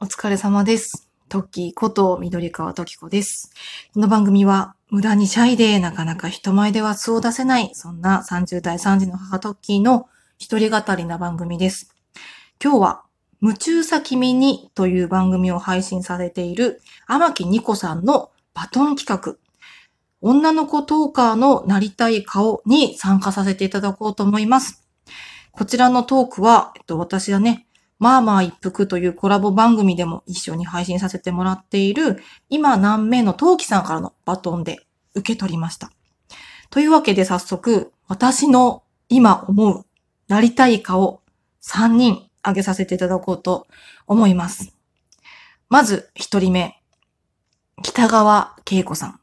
お疲れ様です。トッキーこと緑川トキコです。この番組は無駄にシャイでなかなか人前では素を出せない、そんな30代3児の母トッキーの一人語りな番組です。今日は夢中さ君にという番組を配信されている天木ニコさんのバトン企画、女の子トーカーのなりたい顔に参加させていただこうと思います。こちらのトークは、えっと、私はね、まあまあ一服というコラボ番組でも一緒に配信させてもらっている、今何名のトウキさんからのバトンで受け取りました。というわけで早速、私の今思う、なりたい顔3人挙げさせていただこうと思います。まず1人目、北川景子さん。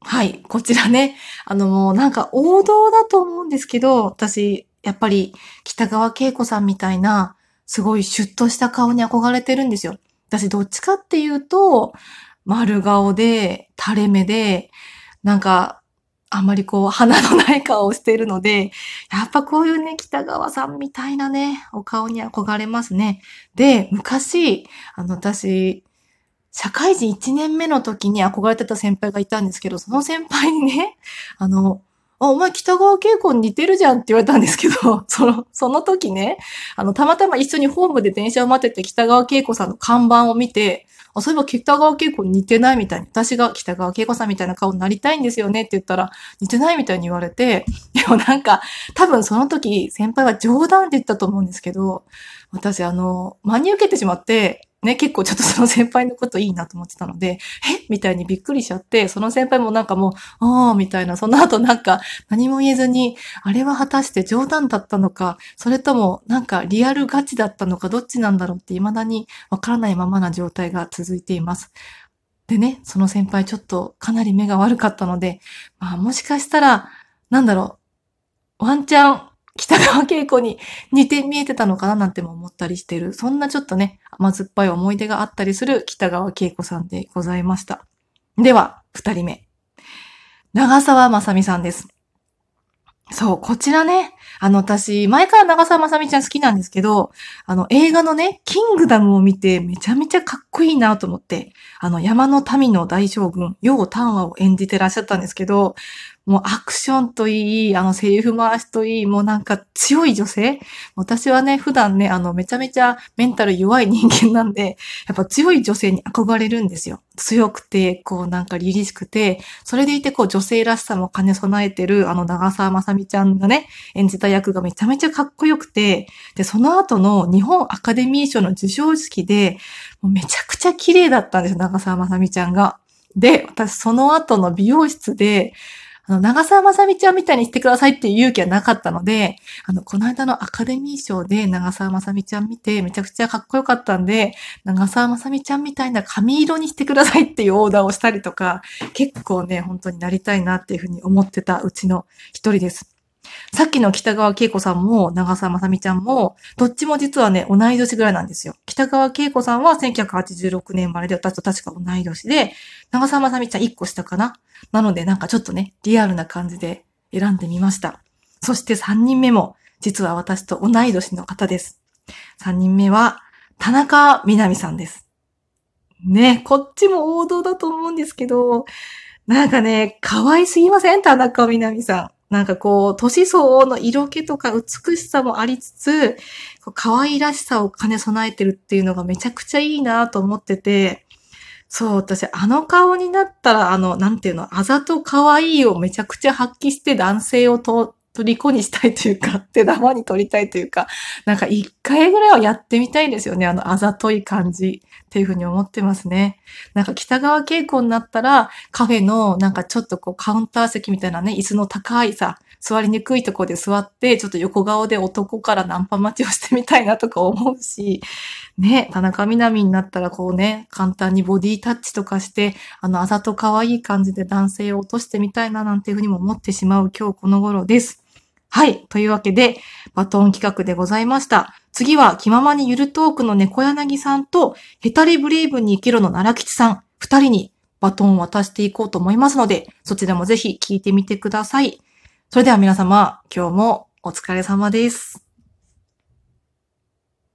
はい、こちらね、あのもうなんか王道だと思うんですけど、私、やっぱり北川景子さんみたいな、すごいシュッとした顔に憧れてるんですよ。私どっちかっていうと、丸顔で、垂れ目で、なんか、あんまりこう、鼻のない顔をしているので、やっぱこういうね、北川さんみたいなね、お顔に憧れますね。で、昔、あの、私、社会人1年目の時に憧れてた先輩がいたんですけど、その先輩にね、あの、あ、お前北川景子に似てるじゃんって言われたんですけど、その、その時ね、あの、たまたま一緒にホームで電車を待ってて北川景子さんの看板を見て、あ、そういえば北川景子に似てないみたいに、私が北川景子さんみたいな顔になりたいんですよねって言ったら、似てないみたいに言われて、でもなんか、多分その時先輩は冗談って言ったと思うんですけど、私あの、真に受けてしまって、ね、結構ちょっとその先輩のこといいなと思ってたので、え？みたいにびっくりしちゃって、その先輩もなんかもう、ああ、みたいな、その後なんか何も言えずに、あれは果たして冗談だったのか、それともなんかリアルガチだったのか、どっちなんだろうって未だにわからないままな状態が続いています。でね、その先輩ちょっとかなり目が悪かったので、まあもしかしたら、なんだろう、ワンチャン、北川景子に似て見えてたのかななんても思ったりしてる。そんなちょっとね、甘酸っぱい思い出があったりする北川景子さんでございました。では、二人目。長澤まさみさんです。そう、こちらね、あの、私、前から長澤まさみちゃん好きなんですけど、あの、映画のね、キングダムを見てめちゃめちゃかっこいいなと思って、あの、山の民の大将軍、楊丹和を演じてらっしゃったんですけど、もうアクションといい、あのセリフ回しといい、もうなんか強い女性？私はね、普段ね、あのめちゃめちゃメンタル弱い人間なんで、やっぱ強い女性に憧れるんですよ。強くて、こうなんか凛々しくて、それでいてこう女性らしさも兼ね備えてるあの長澤まさみちゃんがね、演じた役がめちゃめちゃかっこよくて、で、その後の日本アカデミー賞の授賞式で、もうめちゃくちゃ綺麗だったんですよ、長澤まさみちゃんが。で、私その後の美容室で、あの、長澤まさみちゃんみたいにしてくださいっていう勇気はなかったので、あの、この間のアカデミー賞で長澤まさみちゃん見てめちゃくちゃかっこよかったんで、長澤まさみちゃんみたいな髪色にしてくださいっていうオーダーをしたりとか、結構ね、本当になりたいなっていうふうに思ってたうちの一人です。さっきの北川景子さんも長澤まさみちゃんも、どっちも実はね、同い年ぐらいなんですよ。北川景子さんは1986年生まれで、私と確か同い年で、長澤まさみちゃん1個下かななのでなんかちょっとね、リアルな感じで選んでみました。そして3人目も、実は私と同い年の方です。3人目は、田中みな実さんです。ね、こっちも王道だと思うんですけど、なんかね、可愛すぎません？田中みな実さん。なんかこう、年相応の色気とか美しさもありつつ、可愛らしさを兼ね備えてるっていうのがめちゃくちゃいいなと思ってて、そう、私、あの顔になったら、あの、なんていうの、あざと可愛いをめちゃくちゃ発揮して男性をと、虜にしたいというか、手玉に取りたいというか、なんか一回ぐらいはやってみたいんですよね。あのあざとい感じっていうふうに思ってますね。なんか北川景子になったら、カフェのなんかちょっとこうカウンター席みたいなね、椅子の高いさ、座りにくいところで座って、ちょっと横顔で男からナンパ待ちをしてみたいなとか思うし、ね、田中みな実になったらこうね、簡単にボディタッチとかして、あのあざと可愛い感じで男性を落としてみたいななんていうふうにも思ってしまう今日この頃です。はい。というわけで、バトン企画でございました。次は、気ままにゆるトークの猫柳さんと、ヘタレブレイブに生きろの奈良吉さん、二人にバトンを渡していこうと思いますので、そちらもぜひ聞いてみてください。それでは皆様、今日もお疲れ様です。